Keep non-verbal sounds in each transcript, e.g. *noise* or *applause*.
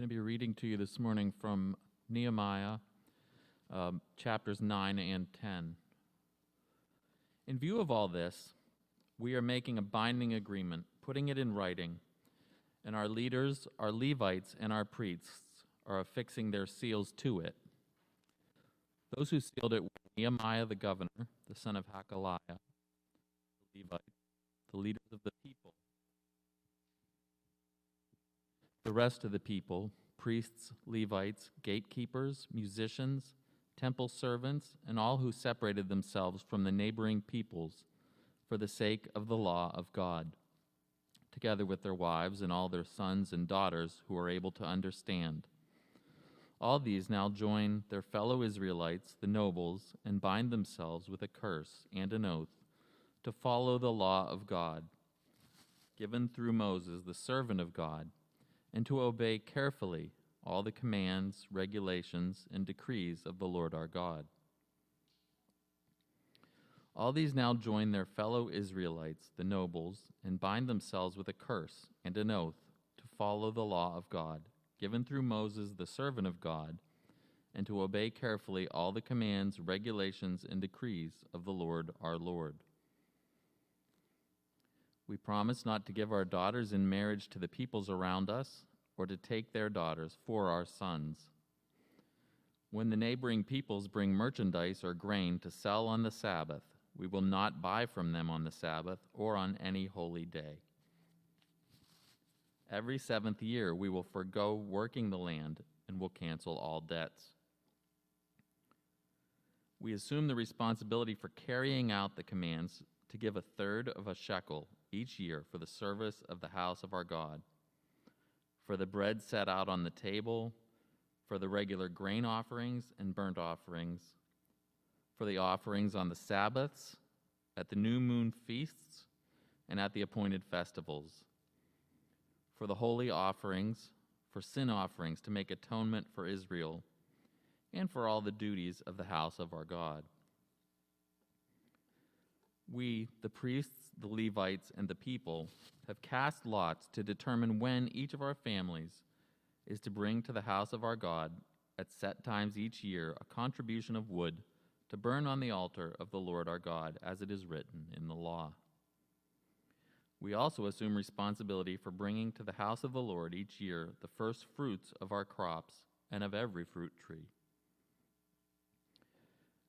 going to be reading to you this morning from Nehemiah um, chapters 9 and 10. In view of all this, we are making a binding agreement, putting it in writing, and our leaders, our Levites, and our priests are affixing their seals to it. Those who sealed it were Nehemiah the governor, the son of Hakaliah, the Levite, the leaders of the people. The rest of the people, priests, Levites, gatekeepers, musicians, temple servants, and all who separated themselves from the neighboring peoples for the sake of the law of God, together with their wives and all their sons and daughters who are able to understand. All these now join their fellow Israelites, the nobles, and bind themselves with a curse and an oath to follow the law of God, given through Moses, the servant of God, and to obey carefully all the commands, regulations, and decrees of the Lord our God. All these now join their fellow Israelites, the nobles, and bind themselves with a curse and an oath to follow the law of God given through Moses, the servant of God, and to obey carefully all the commands, regulations, and decrees of the Lord our Lord. We promise not to give our daughters in marriage to the peoples around us, or to take their daughters for our sons. When the neighboring peoples bring merchandise or grain to sell on the Sabbath, we will not buy from them on the Sabbath or on any holy day. Every seventh year, we will forego working the land and will cancel all debts. We assume the responsibility for carrying out the commands to give a third of a shekel each year for the service of the house of our God, for the bread set out on the table, for the regular grain offerings and burnt offerings, for the offerings on the Sabbaths, at the new moon feasts, and at the appointed festivals for the holy offerings, for sin offerings to make atonement for Israel, and for all the duties of the house of our God. We, the priests, the Levites, and the people, have cast lots to determine when each of our families is to bring to the house of our God at set times each year a contribution of wood to burn on the altar of the Lord our God, as it is written in the law. We also assume responsibility for bringing to the house of the Lord each year the first fruits of our crops and of every fruit tree.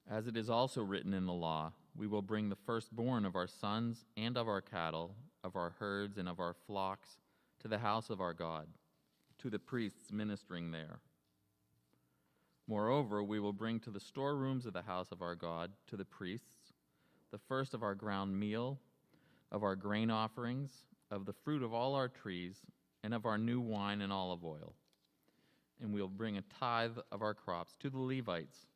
As it is also written in the law, we will bring the firstborn of our sons and of our cattle, of our herds and of our flocks to the house of our God, to the priests ministering there. Moreover, we will bring to the storerooms of the house of our God, to the priests, the first of our ground meal of our grain offerings, of the fruit of all our trees, and of our new wine and olive oil. And we'll bring a tithe of our crops to the Levites,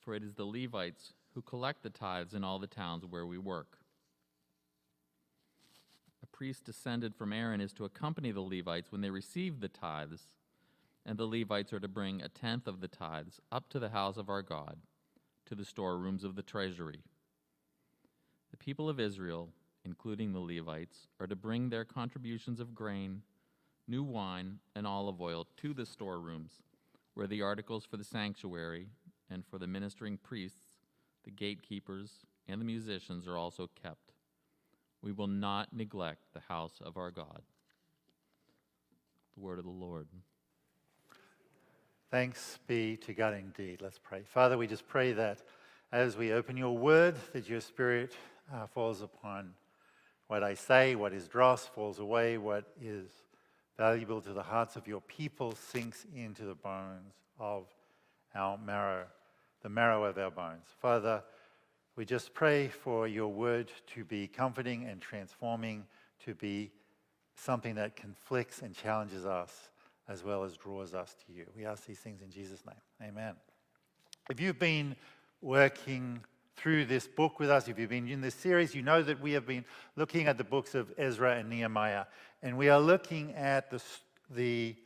for it is the Levites who collect the tithes in all the towns where we work. A priest descended from Aaron is to accompany the Levites when they receive the tithes, and the Levites are to bring a tenth of the tithes up to the house of our God, to the storerooms of the treasury. The people of Israel including the Levites, are to bring their contributions of grain, new wine, and olive oil to the storerooms, where the articles for the sanctuary and for the ministering priests, the gatekeepers, and the musicians are also kept. We will not neglect the house of our God. The word of the Lord. Thanks be to God indeed. Let's pray. Father, we just pray that as we open your word, that your spirit uh, falls upon what I say, what is dross, falls away. What is valuable to the hearts of your people sinks into the bones of our marrow, the marrow of our bones. Father, we just pray for your word to be comforting and transforming, to be something that conflicts and challenges us as well as draws us to you. We ask these things in Jesus' name. Amen. If you've been working through this book with us, if you've been in this series, you know that we have been looking at the books of Ezra and Nehemiah. And we are looking at the, the,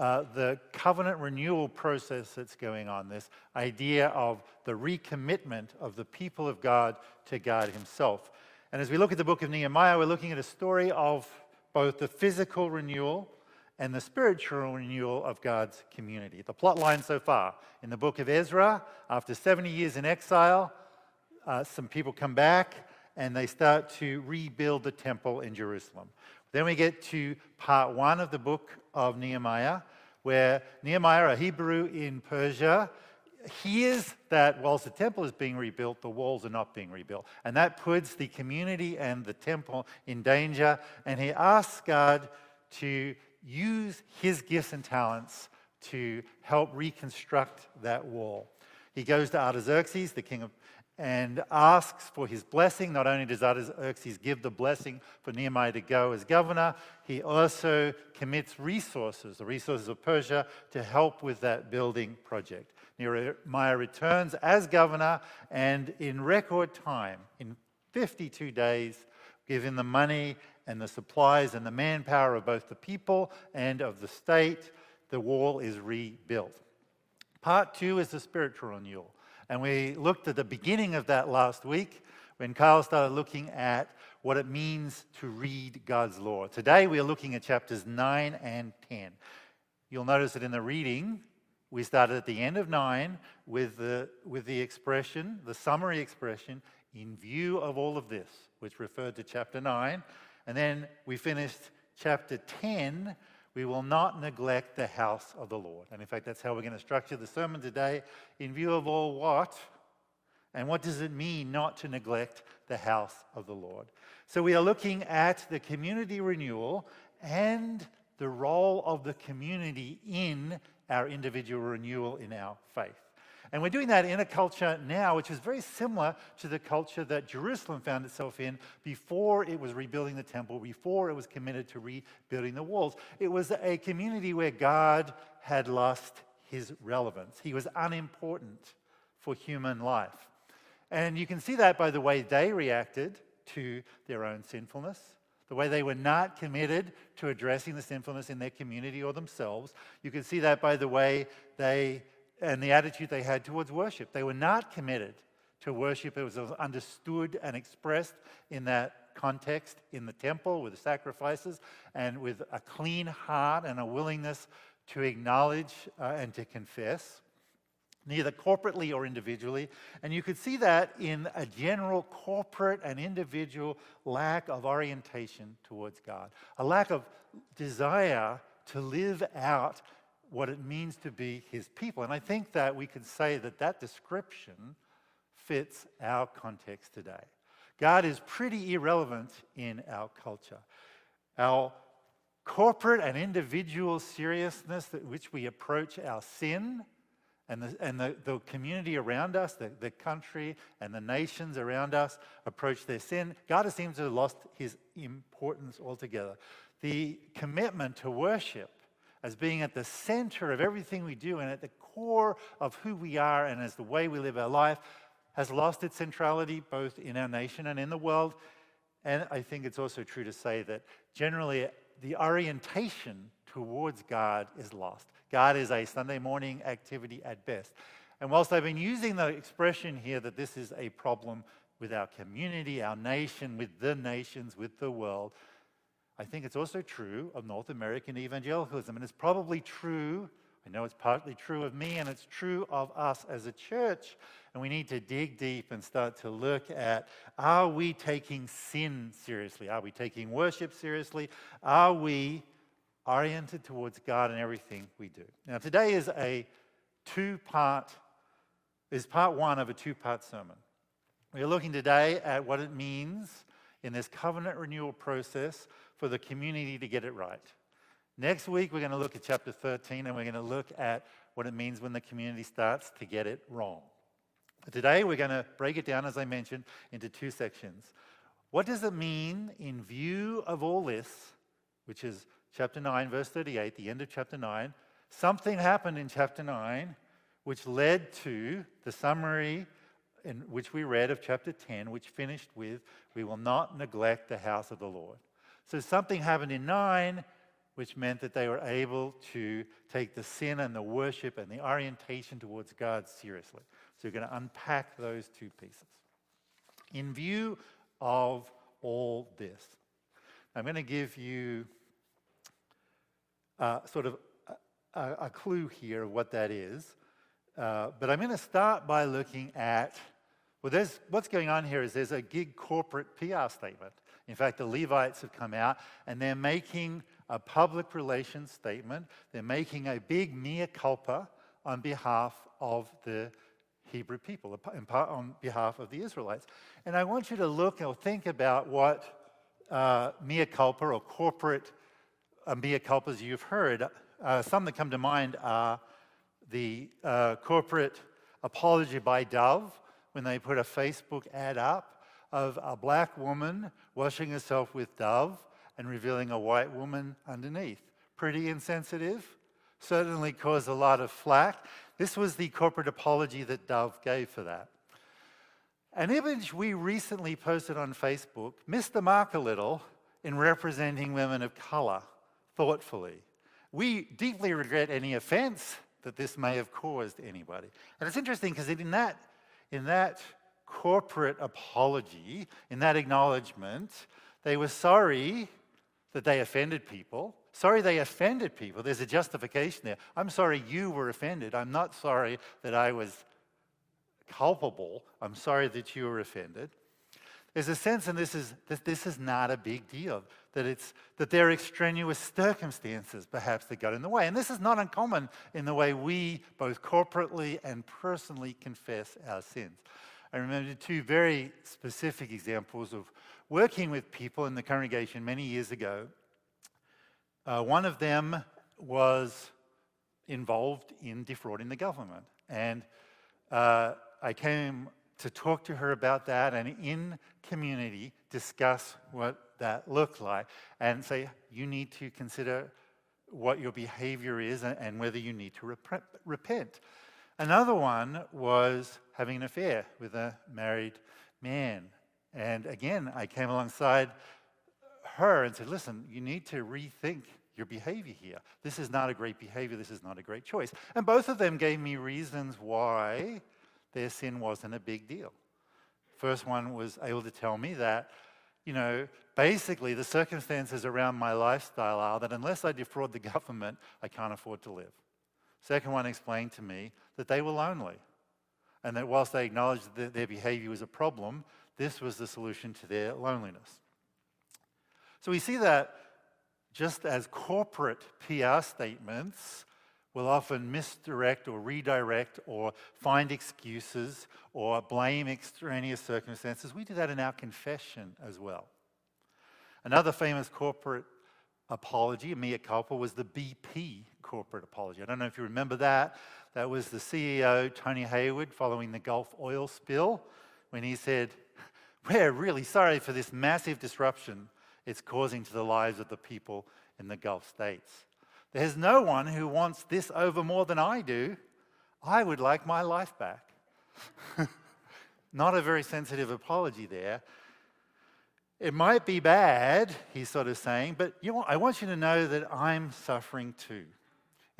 uh, the covenant renewal process that's going on, this idea of the recommitment of the people of God to God Himself. And as we look at the book of Nehemiah, we're looking at a story of both the physical renewal and the spiritual renewal of God's community. The plot line so far in the book of Ezra, after 70 years in exile, uh, some people come back and they start to rebuild the temple in Jerusalem. Then we get to part one of the book of Nehemiah, where Nehemiah, a Hebrew in Persia, hears that whilst the temple is being rebuilt, the walls are not being rebuilt. And that puts the community and the temple in danger. And he asks God to use his gifts and talents to help reconstruct that wall. He goes to Artaxerxes, the king of and asks for his blessing. Not only does Artaxerxes give the blessing for Nehemiah to go as governor, he also commits resources, the resources of Persia, to help with that building project. Nehemiah returns as governor, and in record time, in 52 days, given the money and the supplies and the manpower of both the people and of the state, the wall is rebuilt. Part two is the spiritual renewal. And we looked at the beginning of that last week when Carl started looking at what it means to read God's law. Today we are looking at chapters 9 and 10. You'll notice that in the reading, we started at the end of 9 with the, with the expression, the summary expression, in view of all of this, which referred to chapter 9. And then we finished chapter 10 we will not neglect the house of the Lord. And in fact, that's how we're going to structure the sermon today in view of all what? And what does it mean not to neglect the house of the Lord? So we are looking at the community renewal and the role of the community in our individual renewal in our faith. And we're doing that in a culture now which is very similar to the culture that Jerusalem found itself in before it was rebuilding the temple, before it was committed to rebuilding the walls. It was a community where God had lost his relevance, he was unimportant for human life. And you can see that by the way they reacted to their own sinfulness the way they were not committed to addressing the sinfulness in their community or themselves. You can see that by the way they and the attitude they had towards worship. They were not committed to worship. It was understood and expressed in that context in the temple with the sacrifices and with a clean heart and a willingness to acknowledge uh, and to confess, neither corporately or individually. And you could see that in a general corporate and individual lack of orientation towards God, a lack of desire to live out what it means to be his people. And I think that we could say that that description fits our context today. God is pretty irrelevant in our culture. Our corporate and individual seriousness at which we approach our sin and the, and the, the community around us, the, the country and the nations around us approach their sin, God seems to have lost his importance altogether. The commitment to worship as being at the center of everything we do and at the core of who we are and as the way we live our life has lost its centrality both in our nation and in the world. And I think it's also true to say that generally the orientation towards God is lost. God is a Sunday morning activity at best. And whilst I've been using the expression here that this is a problem with our community, our nation, with the nations, with the world, I think it's also true of North American evangelicalism. And it's probably true, I know it's partly true of me, and it's true of us as a church. And we need to dig deep and start to look at are we taking sin seriously? Are we taking worship seriously? Are we oriented towards God in everything we do? Now, today is a two part, is part one of a two part sermon. We're looking today at what it means in this covenant renewal process for the community to get it right. Next week, we're going to look at chapter 13 and we're going to look at what it means when the community starts to get it wrong. But today, we're going to break it down, as I mentioned, into two sections. What does it mean in view of all this, which is chapter 9, verse 38, the end of chapter 9? Something happened in chapter 9 which led to the summary in which we read of chapter 10, which finished with, We will not neglect the house of the Lord. So something happened in 9, which meant that they were able to take the sin and the worship and the orientation towards God seriously. So we're going to unpack those two pieces. In view of all this, I'm going to give you uh, sort of a, a, clue here of what that is. Uh, but I'm going to start by looking at well, there's, what's going on here is there's a gig corporate PR statement. In fact, the Levites have come out and they're making a public relations statement. They're making a big mea culpa on behalf of the Hebrew people, on behalf of the Israelites. And I want you to look or think about what uh, mea culpa or corporate uh, mea culpas you've heard. Uh, some that come to mind are the uh, corporate apology by Dove when they put a Facebook ad up of a black woman washing herself with Dove and revealing a white woman underneath. Pretty insensitive. Certainly caused a lot of flack. This was the corporate apology that Dove gave for that. An image we recently posted on Facebook missed the mark a little in representing women of color thoughtfully. We deeply regret any offense that this may have caused anybody. And it's interesting because in that, in that corporate apology, in that acknowledgement, they were sorry that they offended people. Sorry they offended people. There's a justification there. I'm sorry you were offended. I'm not sorry that I was culpable. I'm sorry that you were offended. There's a sense, and this is, that this is not a big deal, that, it's, that there are extraneous circumstances perhaps that got in the way. And this is not uncommon in the way we, both corporately and personally, confess our sins. I remember two very specific examples of working with people in the congregation many years ago. Uh, one of them was involved in defrauding the government. And uh, I came to talk to her about that and in community discuss what that looked like and say, you need to consider what your behavior is and whether you need to rep- repent. Another one was having an affair with a married man. And again, I came alongside her and said, listen, you need to rethink your behavior here. This is not a great behavior. This is not a great choice. And both of them gave me reasons why their sin wasn't a big deal. First one was able to tell me that, you know, basically the circumstances around my lifestyle are that unless I defraud the *laughs* government, I can't afford to live. Second one explained to me that they were lonely and that whilst they acknowledged that their behavior was a problem, this was the solution to their loneliness. So we see that just as corporate PR statements will often misdirect or redirect or find excuses or blame extraneous circumstances. We do that in our confession as well. Another famous corporate apology, mea culpa, was the BP corporate apology. I don't know if you remember that. That was the CEO, Tony Hayward, following the Gulf oil spill, when he said, We're really sorry for this massive disruption it's causing to the lives of the people in the Gulf states. There's no one who wants this over more than I do. I would like my life back. *laughs* Not a very sensitive apology there. It might be bad, he's sort of saying, but you know, I want you to know that I'm suffering too.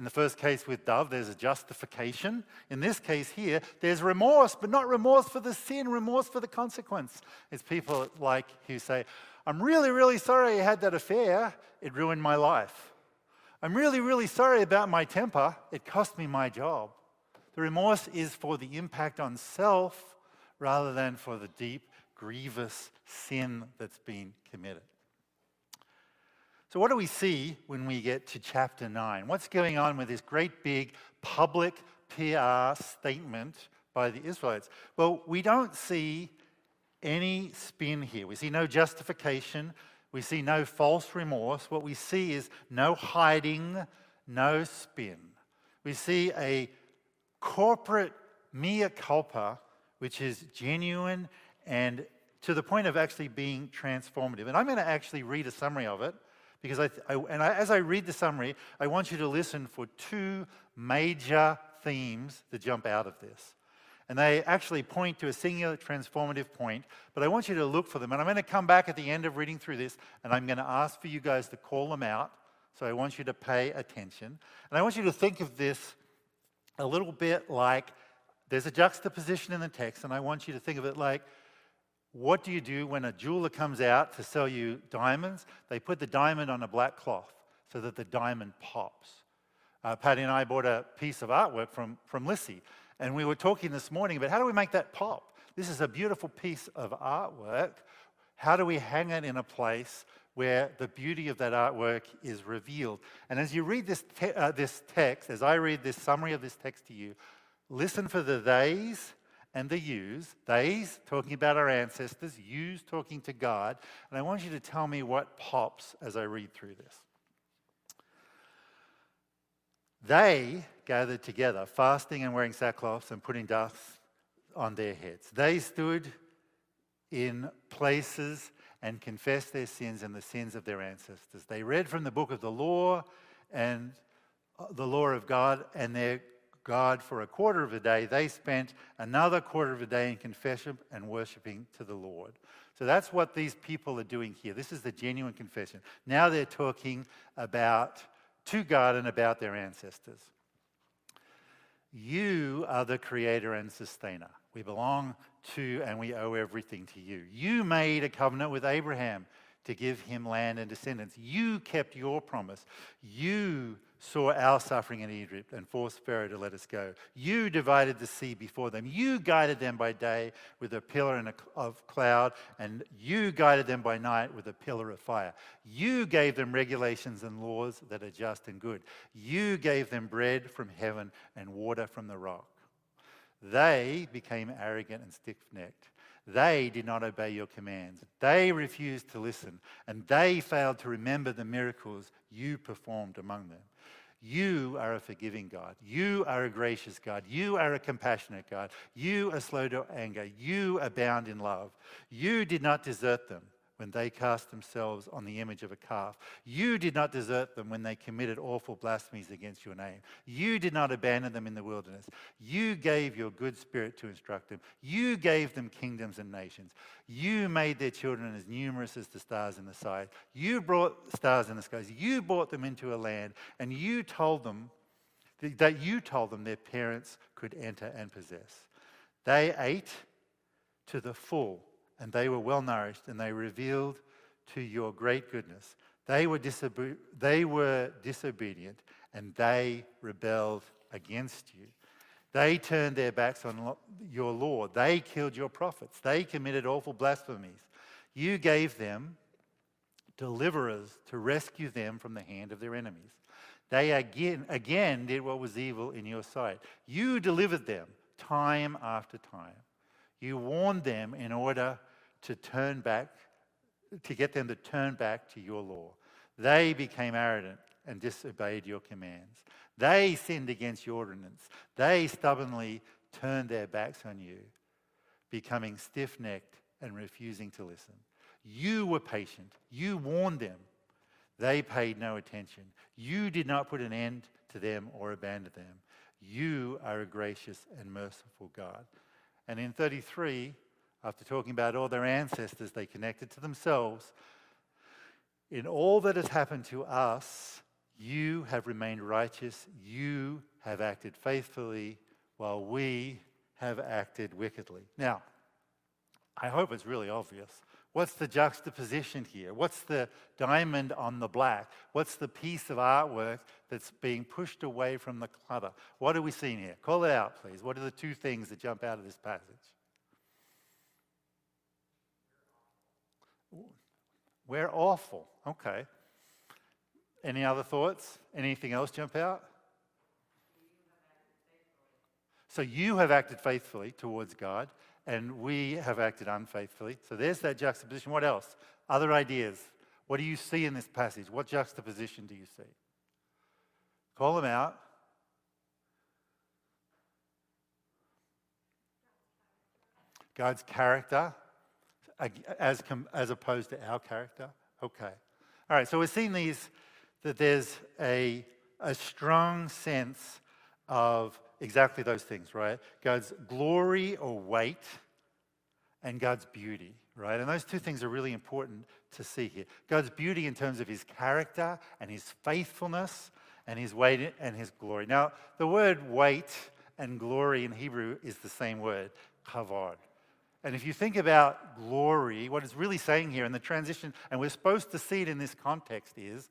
In the first case with Dove, there's a justification. In this case here, there's remorse, but not remorse for the sin, remorse for the consequence. It's people like who say, I'm really, really sorry I had that affair. It ruined my life. I'm really, really sorry about my temper. It cost me my job. The remorse is for the impact on self rather than for the deep, grievous sin that's been committed. So, what do we see when we get to chapter 9? What's going on with this great big public PR statement by the Israelites? Well, we don't see any spin here. We see no justification, we see no false remorse. What we see is no hiding, no spin. We see a corporate mea culpa, which is genuine and to the point of actually being transformative. And I'm going to actually read a summary of it because I, I and I, as I read the summary, I want you to listen for two major themes that jump out of this. And they actually point to a singular transformative point, but I want you to look for them. And I'm going to come back at the end of reading through this, and I'm going to ask for you guys to call them out. So I want you to pay attention. And I want you to think of this a little bit like there's a juxtaposition in the text, and I want you to think of it like what do you do when a jeweler comes out to sell you diamonds? They put the diamond on a black cloth. so that the diamond pops. Uh, Patty and I bought a piece of artwork from, from Lissy, and we were talking this morning about how do we make that pop? This is a beautiful piece of artwork. How do we hang it in a place where the beauty of that artwork is revealed? And as you read this, te- uh, this text, as I read this summary of this text to you, listen for the theys and the yous. Theys talking about our ancestors, yous talking to God. And I want you to tell me what pops as I read through this. They gathered together, fasting and wearing sackcloths and putting dust on their heads. They stood in places and confessed their sins and the sins of their ancestors. They read from the book of the law and uh, the law of God and their God for a quarter of a day. They spent another quarter of a day in confession and worshiping to the Lord. So that's what these people are doing here. This is the genuine confession. Now they're talking about to God and about their ancestors. You are the creator and sustainer. We belong to and we owe everything to you. You made a covenant with Abraham to give him land and descendants. You kept your promise. You saw our suffering in Egypt and forced Pharaoh to let us go. You divided the sea before them. You guided them by day with a pillar and a, of cloud, and you guided them by night with a pillar of fire. You gave them regulations and laws that are just and good. You gave them bread from heaven and water from the rock. They became arrogant and stiff necked. They did not obey your commands. They refused to listen, and they failed to remember the miracles you performed among them. You are a forgiving God. You are a gracious God. You are a compassionate God. You are slow to anger. You abound in love. You did not desert them when they cast themselves on the image of a calf. You did not desert them when they committed awful blasphemies against your name. You did not abandon them in the wilderness. You gave your good spirit to instruct them. You gave them kingdoms and nations. You made their children as numerous as the stars in the sky. You brought stars in the skies. You brought them into a land, and you told them that you told them their parents could enter and possess. They ate to the full and they were well nourished, and they revealed to your great goodness. They were, disobe- they were disobedient, and they rebelled against you. They turned their backs on lo- your law. They killed your prophets. They committed awful blasphemies. You gave them deliverers to rescue them from the hand of their enemies. They again, again did what was evil in your sight. You delivered them time after time. You warned them in order to turn back, to get them to turn back to your law. They became arrogant and disobeyed your commands. They sinned against your ordinance. They stubbornly turned their backs on you, becoming stiff necked and refusing to listen. You were patient. You warned them. They paid no attention. You did not put an end to them or abandon them. You are a gracious and merciful God. And in 33, after talking about all their ancestors, they connected to themselves. In all that has happened to us, you have remained righteous. You have acted faithfully, while we have acted wickedly. Now, I hope it's really obvious. What's the juxtaposition here? What's the diamond on the black? What's the piece of artwork that's being pushed away from the clutter? What are we seeing here? Call it out, please. What are the two things that jump out of this passage? We're awful. Okay. Any other thoughts? Anything else jump out? So you have acted faithfully towards God, and we have acted unfaithfully. So there's that juxtaposition. What else? Other ideas? What do you see in this passage? What juxtaposition do you see? Call them out. God's character as, as opposed to our character? Okay. All right, so we're seeing these, that there's a, a strong sense of exactly those things, right? God's glory or weight and God's beauty, right? And those two things are really important to see here. God's beauty in terms of his character and his faithfulness and his weight and his glory. Now, the word weight and glory in Hebrew is the same word, kavod. And if you think about glory, what it's really saying here in the transition, and we're supposed to see it in this context, is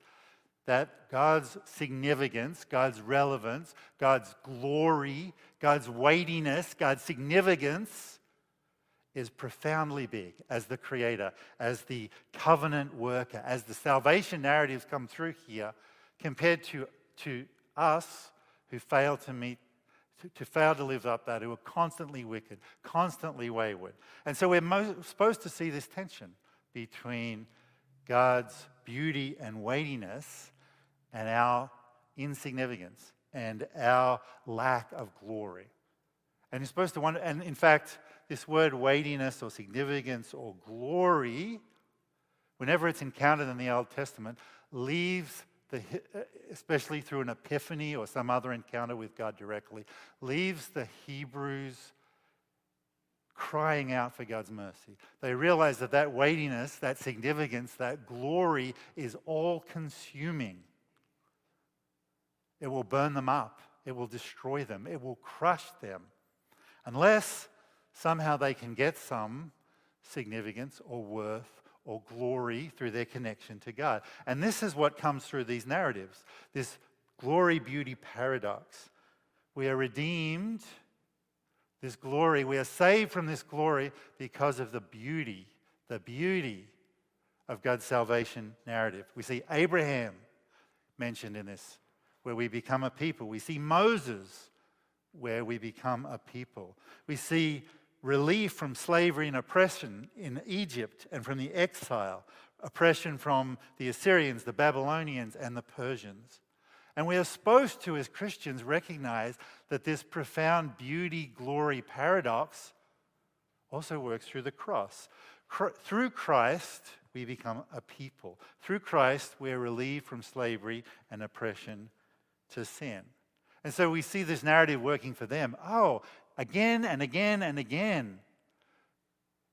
that God's significance, God's relevance, God's glory, God's weightiness, God's significance is profoundly big as the creator, as the covenant worker, as the salvation narratives come through here, compared to, to us who fail to meet to, fail to live up that, who are constantly wicked, constantly wayward. And so we're mo- supposed to see this tension between God's beauty and weightiness and our insignificance and our lack of glory. And you're supposed to wonder, and in fact, this word weightiness or significance or glory, whenever it's encountered in the Old Testament, leaves the, uh, especially through an epiphany or some other encounter with God directly, leaves the Hebrews crying out for God's mercy. They realize that that weightiness, that significance, that glory is all consuming. It will burn them up, it will destroy them, it will crush them. Unless somehow they can get some significance or worth or glory through their connection to God. And this is what comes through these narratives this glory beauty paradox. We are redeemed, this glory, we are saved from this glory because of the beauty, the beauty of God's salvation narrative. We see Abraham mentioned in this, where we become a people. We see Moses, where we become a people. We see relief from slavery and oppression in Egypt and from the exile, oppression from the Assyrians, the Babylonians, and the Persians. And we are supposed to, as Christians, recognize that this profound beauty glory paradox also works through the cross. through Christ, we become a people. Through Christ, we're relieved from slavery and oppression to sin. And so we see this narrative working for them. Oh, again and again and again.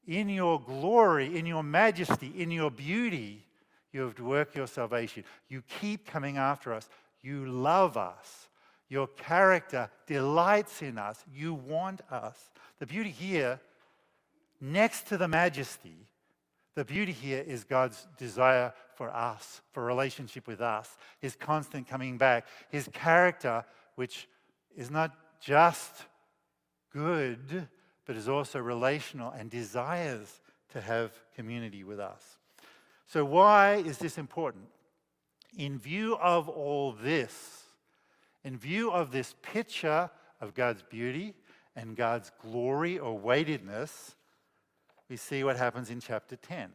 In your glory, in your majesty, in your beauty, you have worked your salvation. You keep coming after us. You love us. Your character delights in us. You want us. The beauty here, next to the majesty, the beauty here is God's desire for us, for relationship with us, His constant coming back, His character, which is not just good, but is also relational and desires to have community with us. So, why is this important? In view of all this, in view of this picture of God's beauty and God's glory or weightedness, we see what happens in chapter 10.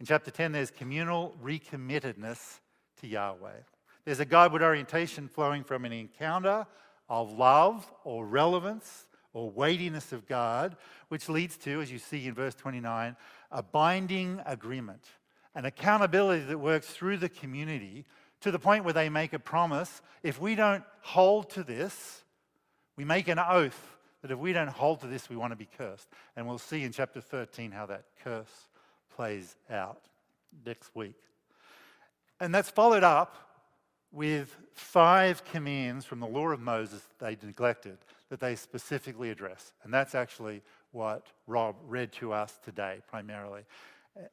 In chapter 10, there's communal recommittedness to Yahweh. There's a Godward orientation flowing from an encounter of love or relevance or weightiness of God, which leads to, as you see in verse 29, a binding agreement, an accountability that works through the community to the point where they make a promise. If we don't hold to this, we make an oath that if we don't hold to this, we want to be cursed. And we'll see in chapter 13 how that curse plays out next week. And that's followed up with five commands from the law of Moses that they neglected that they specifically address. And that's actually what Rob read to us today, primarily.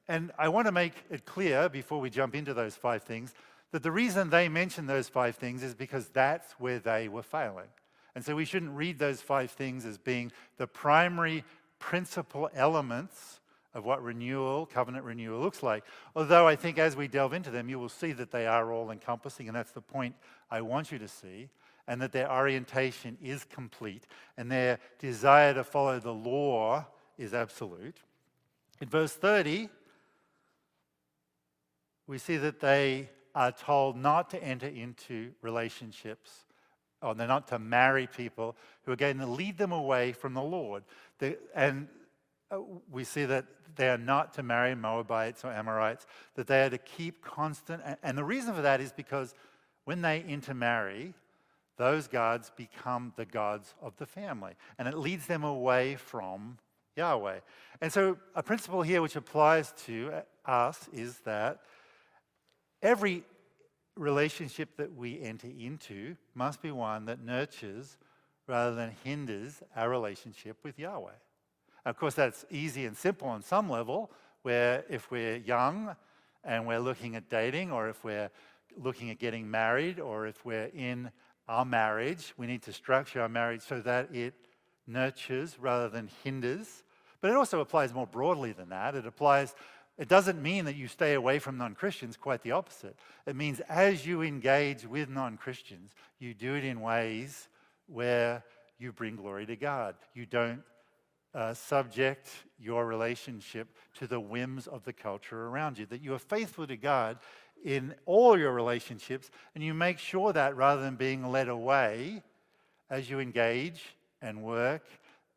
And I want to make it clear before we jump into those five things that the reason they mention those five things is because that's where they were failing. And so we shouldn't read those five things as being the primary principal elements of what renewal, covenant renewal, looks like. Although I think as we delve into them, you will see that they are all encompassing, and that's the point I want you to see, and that their orientation is complete, and their desire to follow the law is absolute. In verse 30, we see that they are told not to enter into relationships, or they're not to marry people who are going to lead them away from the Lord. And Uh, we see that they are not to marry Moabites or Amorites, that they are to keep constant. And the reason for that is because when they intermarry, those gods become the gods of the family. And it leads them away from Yahweh. And so, a principle here which applies to uh, us is that every relationship that we enter into must be one that nurtures rather than hinders our relationship with Yahweh. Of course, that's easy and simple on some level, where if we're young and we're looking at dating, or if we're looking at getting married or if we're in our marriage, we need to structure our marriage so that it nurtures rather than hinders. But it also applies more broadly than that. It applies, it doesn't mean that you stay away from non Christians, quite the opposite. It means as you engage with non Christians, you do it in ways where you bring glory to God. You don't uh, subject your relationship to the whims of the culture around you, that you are faithful to God in all your relationships, and you make sure that rather than being led away as you engage and work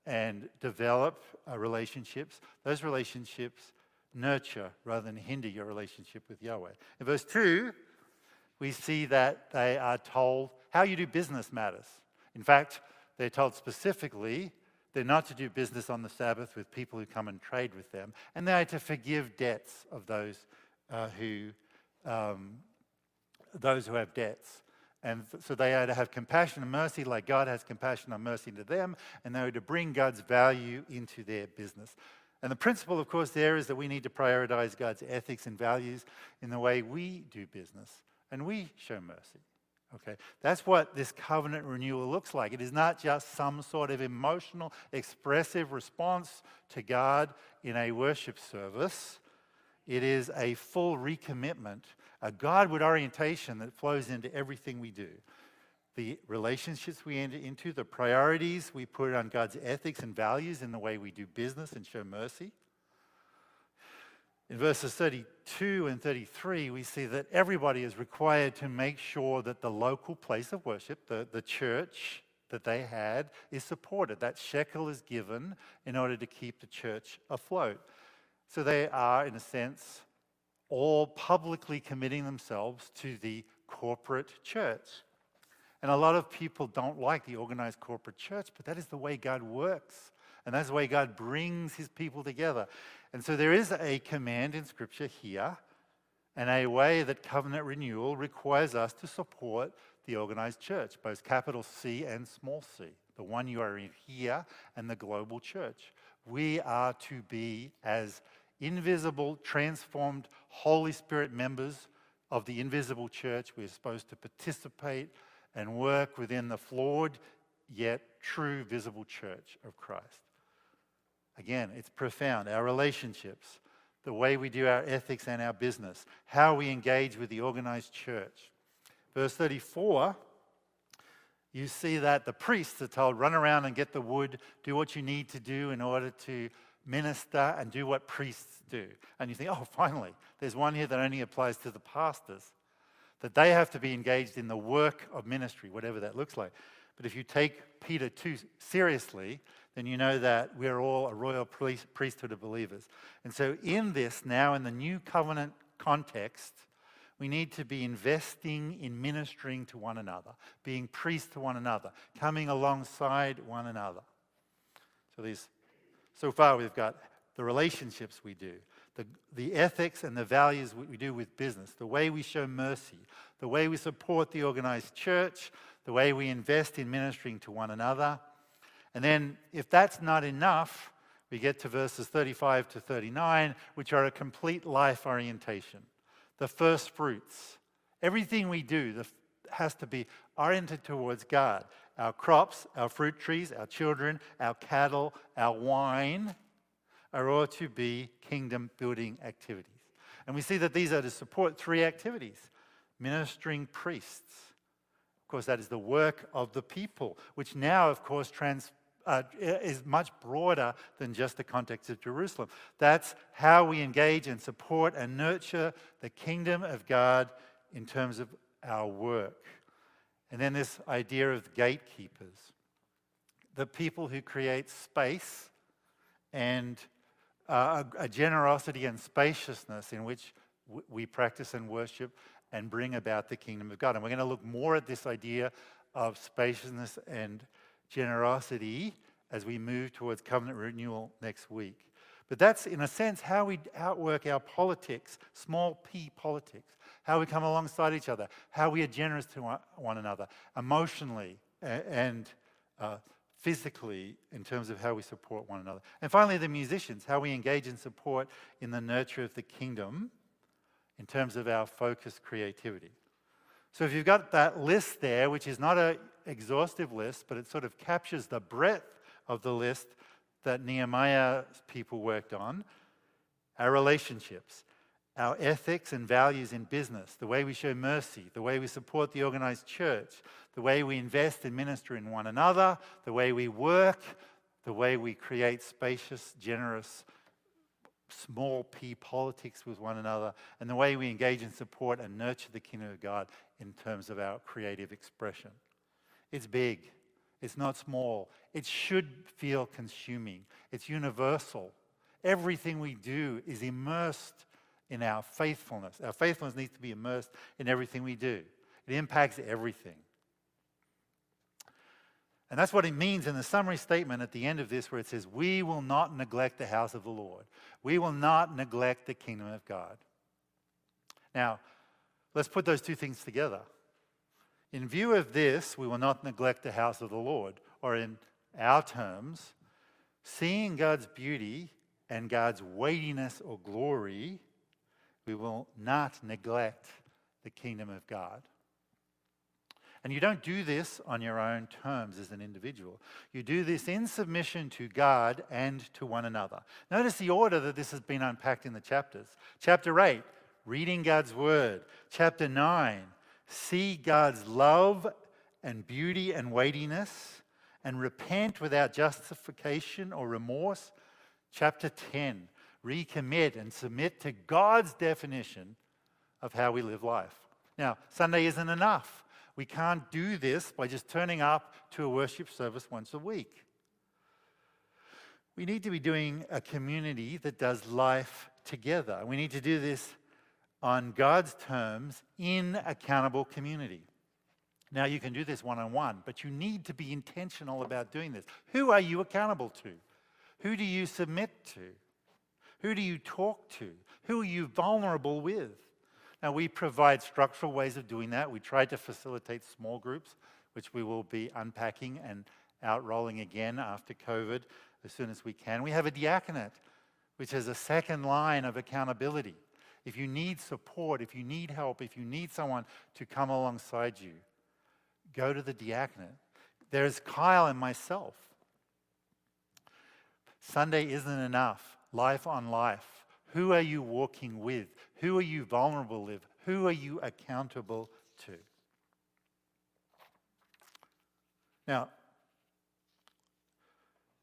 and develop uh, relationships, those relationships nurture rather than hinder your relationship with Yahweh. In verse 2, we see that they are told how you do business matters. In fact, they're told specifically they're not to do business on the Sabbath with people who come and trade with them, and they are to forgive debts of those uh, who um, those who have debts. And so they are to have compassion and mercy like God has compassion and mercy to them, and they are to bring God's value into their business. And the principle, of course, there is that we need to prioritize God's ethics and values in the way we do business, and we show mercy. Okay, that's what this covenant renewal looks like. It is not just some sort of emotional, expressive response to God in a worship service. It is a full recommitment, a Godward orientation that flows into everything we do. The relationships we enter into, the priorities we put on God's ethics and values in the way we do business and show mercy. In verses 32 and 33, we see that everybody is required to make sure that the local place of worship, the, the church that they had, is supported. That shekel is given in order to keep the church afloat. So they are, in a sense, all publicly committing themselves to the corporate church. And a lot of people don't like the organized corporate church, but that is the way God works. And that's the way God brings his people together. And so there is a command in Scripture here, and a way that covenant renewal requires us to support the organized church, both capital C and small c, the one you are in here and the global church. We are to be as invisible, transformed Holy Spirit members of the invisible church. We're supposed to participate and work within the flawed yet true visible church of Christ. Again, it's profound. Our relationships, the way we do our ethics and our business, how we engage with the organized church. Verse 34, you see that the priests are told, run around and get the wood, do what you need to do in order to minister and do what priests do. And you think, oh, finally, there's one here that only applies to the pastors, that they have to be engaged in the work of ministry, whatever that looks like. But if you take Peter too seriously, then you know that we're all a royal priesthood of believers. And so, in this, now in the new covenant context, we need to be investing in ministering to one another, being priests to one another, coming alongside one another. So, these, so far, we've got the relationships we do, the, the ethics and the values we do with business, the way we show mercy, the way we support the organized church, the way we invest in ministering to one another. And then, if that's not enough, we get to verses 35 to 39, which are a complete life orientation. The first fruits. Everything we do has to be oriented towards God. Our crops, our fruit trees, our children, our cattle, our wine are all to be kingdom building activities. And we see that these are to support three activities ministering priests. Of course, that is the work of the people, which now, of course, trans, uh, is much broader than just the context of Jerusalem. That's how we engage and support and nurture the kingdom of God in terms of our work. And then this idea of gatekeepers, the people who create space and uh, a, a generosity and spaciousness in which we practice and worship and bring about the kingdom of God. And we're going to look more at this idea of spaciousness and generosity as we move towards covenant renewal next week. But that's, in a sense, how we outwork our politics, small p politics, how we come alongside each other, how we are generous to one another, emotionally and uh, physically, in terms of how we support one another. And finally, the musicians, how we engage and support in the nurture of the kingdom in terms of our focused creativity. So if you've got that list there, which is not an exhaustive list, but it sort of captures the breadth of the list that Nehemiah's people worked on, our relationships, our ethics and values in business, the way we show mercy, the way we support the organized church, the way we invest and minister in one another, the way we work, the way we create spacious, generous, small p politics with one another, and the way we engage and support and nurture the kingdom of God in terms of our creative expression. It's big, it's not small. It should feel consuming, it's universal. Everything we do is immersed in our faithfulness. Our faithfulness needs to be immersed in everything we do, it impacts everything. And that's what it means in the summary statement at the end of this, where it says, We will not neglect the house of the Lord. We will not neglect the kingdom of God. Now, let's put those two things together. In view of this, we will not neglect the house of the Lord, or in our terms, seeing God's beauty and God's weightiness or glory, we will not neglect the kingdom of God. And you don't do this on your own terms as an individual. You do this in submission to God and to one another. Notice the order that this has been unpacked in the chapters. Chapter 8, reading God's word. Chapter 9, see God's love and beauty and weightiness and repent without justification or remorse. Chapter 10, recommit and submit to God's definition of how we live life. Now, Sunday isn't enough. We can't do this by just turning up to a worship service once a week. We need to be doing a community that does life together. We need to do this on God's terms in accountable community. Now, you can do this one on one, but you need to be intentional about doing this. Who are you accountable to? Who do you submit to? Who do you talk to? Who are you vulnerable with? Now, we provide structural ways of doing that. We try to facilitate small groups, which we will be unpacking and outrolling again after COVID as soon as we can. We have a diaconate, which is a second line of accountability. If you need support, if you need help, if you need someone to come alongside you, go to the diaconate. There's Kyle and myself. Sunday isn't enough. Life on life. Who are you walking with? Who are you vulnerable with? Who are you accountable to? Now,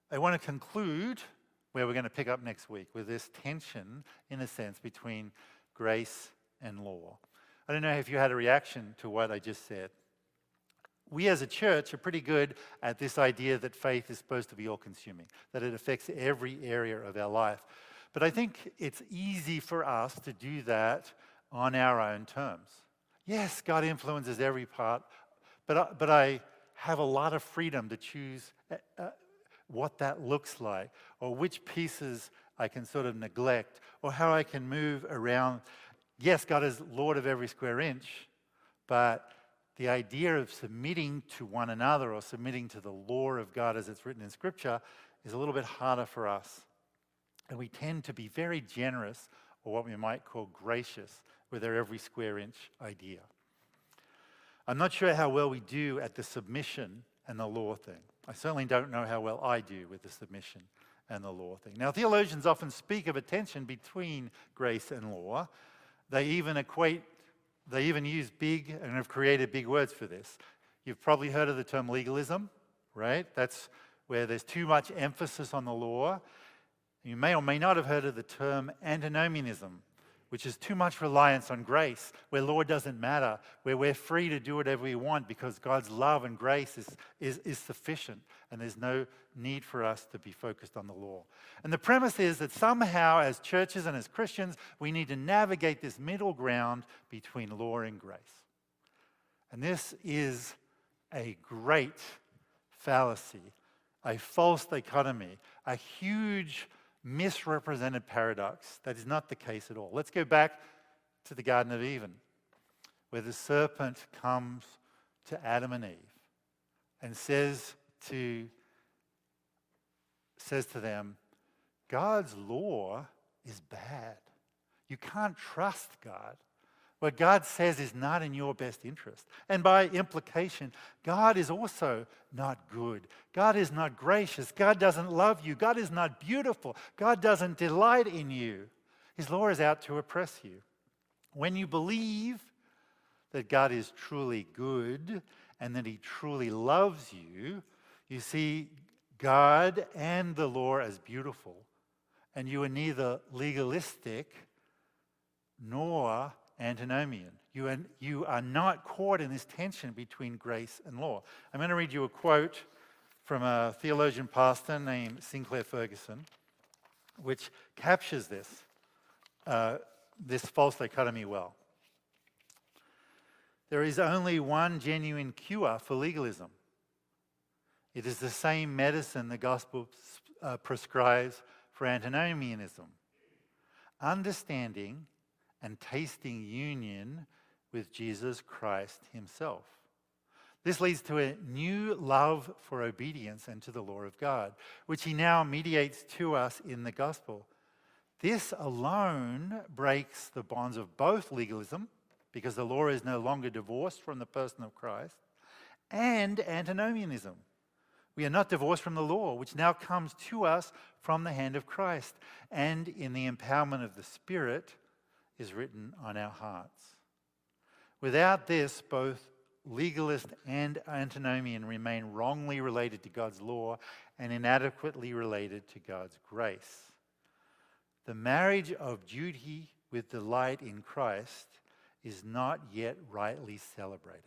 I want to conclude where we're going to pick up next week with this tension, in a sense, between grace and law. I don't know if you had a reaction to what I just said. We as a church are pretty good at this idea that faith is supposed to be all consuming, that it affects every area of our life. But I think it's easy for us to do that on our own terms. Yes, God influences every part, but, I, but I have a lot of freedom to choose uh, uh, what that looks like, or which pieces I can sort of neglect, or how I can move around. Yes, God is Lord of every square inch, but the idea of submitting to one another or submitting to the law of God as it's written in Scripture is a little bit harder for us. And we tend to be very generous, or what we might call gracious, with our every square inch idea. I'm not sure how well we do at the submission and the law thing. I certainly don't know how well I do with the submission and the law thing. Now, theologians often speak of a tension between grace and law. They even equate, they even use big and have created big words for this. You've probably heard of the term legalism, right? That's where there's too much emphasis on the law you may or may not have heard of the term antinomianism, which is too much reliance on grace, where law doesn't matter, where we're free to do whatever we want because God's love and grace is, is, is sufficient and there's no need for us to be focused on the law. And the premise is that somehow, as churches and as Christians, we need to navigate this middle ground between law and grace. And this is a great fallacy, a false dichotomy, a huge misrepresented paradox. That is not the case at all. Let's go back to the Garden of Eden, where the serpent comes to Adam and Eve and says to, says to them, God's law is bad. You can't trust God. What God says is not in your best interest. And by implication, God is also not good. God is not gracious. God doesn't love you. God is not beautiful. God doesn't delight in you. His law is out to oppress you. When you believe that God is truly good and that He truly loves you, you see God and the law as beautiful. And you are neither legalistic nor antinomian. You are, you are not caught in this tension between grace and law. I'm going to read you a quote from a theologian pastor named Sinclair Ferguson, which captures this, uh, this false dichotomy well. There is only one genuine cure for legalism. It is the same medicine the gospel uh, prescribes for antinomianism. Understanding and tasting union with Jesus Christ himself. This leads to a new love for obedience and to the law of God, which he now mediates to us in the gospel. This alone breaks the bonds of both legalism, because the law is no longer divorced from the person of Christ, and antinomianism. We are not divorced from the law, which now comes to us from the hand of Christ and in the empowerment of the Spirit is written on our hearts. Without this, both legalist and antinomian remain wrongly related to God's law and inadequately related to God's grace. The marriage of duty with delight in Christ is not yet rightly celebrated.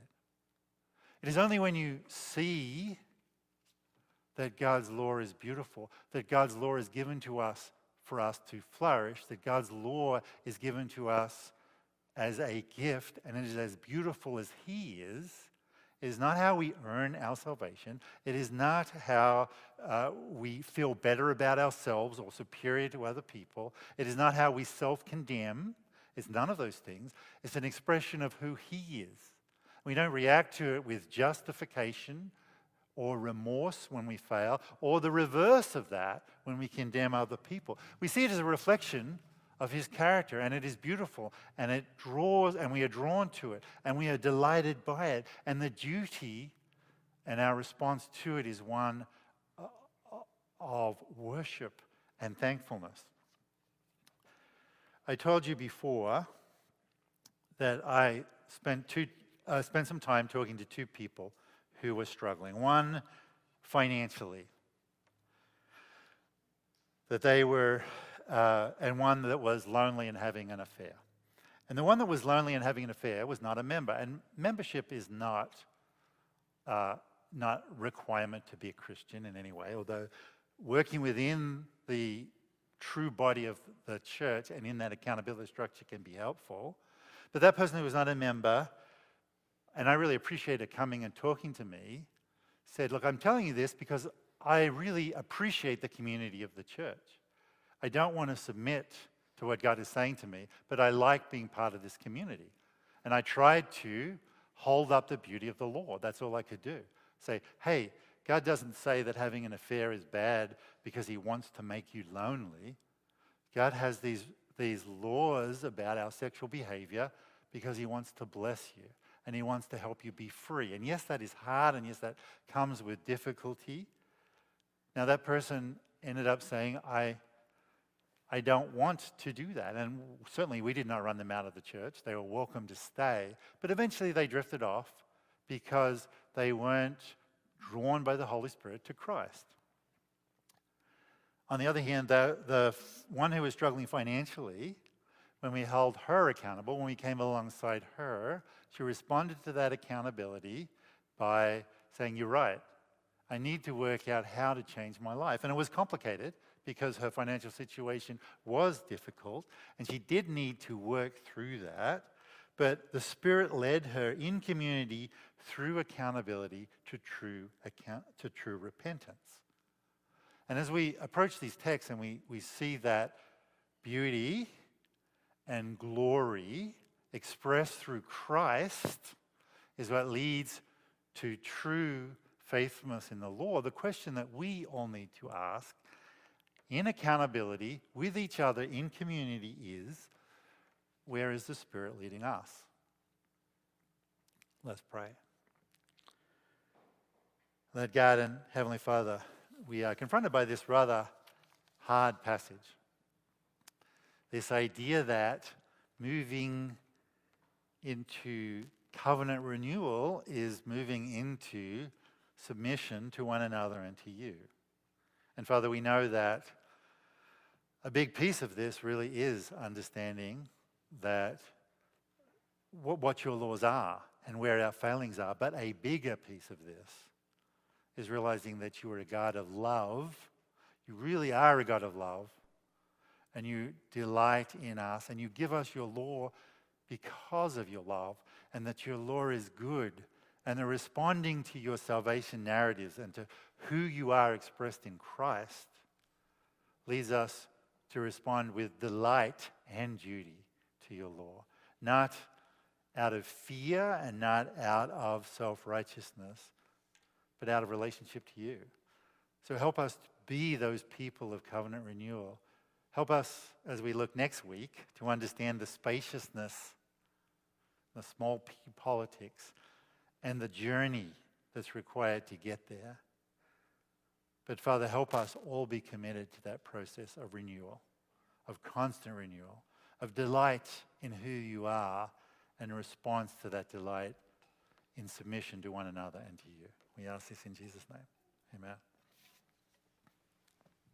It is only when you see that God's law is beautiful, that God's law is given to us for us to flourish, that God's law is given to us as a gift, and it is as beautiful as He is. It is not how we earn our salvation. It is not how uh, we feel better about ourselves or superior to other people. It is not how we self condemn. It's none of those things. It's an expression of who He is. We don't react to it with justification or remorse when we fail, or the reverse of that when we condemn other people. We see it as a reflection of his character, and it is beautiful, and it draws, and we are drawn to it, and we are delighted by it. And the duty and our response to it is one uh, of worship and thankfulness. I told you before that I spent, two, uh, spent some time talking to two people who was struggling. One, financially, that they were, uh, and one that was lonely and having an affair. And the one that was lonely and having an affair was not a member. And membership is not, uh, not requirement to be a Christian in any way, although working within the true body of the church and in that accountability structure can be helpful. But that person who was not a member and I really appreciated coming and talking to me, said, Look, I'm telling you this because I really appreciate the community of the church. I don't want to submit to what God is saying to me, but I like being part of this community. And I tried to hold up the beauty of the law. That's all I could do. Say, hey, God doesn't say that having an affair is bad because he wants to make you lonely. God has these, these laws about our sexual behavior because he wants to bless you and He wants to help you be free. And yes, that is hard, and yes, that comes with difficulty. Now, that person ended up saying, I, I don't want to do that. And certainly, we did not run them out of the church. They were welcome to stay. But eventually, they drifted off because they weren't drawn by the Holy Spirit to Christ. On the other hand, the, the one who was struggling financially, when we held her accountable, when we came alongside her, she responded to that accountability by saying, You're right. I need to work out how to change my life. And it was complicated because her financial situation was difficult and she did need to work through that. But the Spirit led her in community through accountability to true, account, to true repentance. And as we approach these texts and we, we see that beauty and glory expressed through Christ is what leads to true faithfulness in the law. The question that we all need to ask in accountability with each other in community is where is the Spirit leading us? Let's pray. Lord God and Heavenly Father, we are confronted by this rather hard passage. This idea that moving into covenant renewal is moving into submission to one another and to you. And Father, we know that a big piece of this really is understanding that what, what your laws are and where our failings are. But a bigger piece of this is realizing that you are a God of love. You really are a God of love. And you delight in us and you give us your law because of your love, and that your law is good. And the responding to your salvation narratives and to who you are expressed in Christ leads us to respond with delight and duty to your law, not out of fear and not out of self righteousness, but out of relationship to you. So help us be those people of covenant renewal. Help us as we look next week to understand the spaciousness, the small p politics, and the journey that's required to get there. But Father, help us all be committed to that process of renewal, of constant renewal, of delight in who you are, and response to that delight in submission to one another and to you. We ask this in Jesus' name. Amen.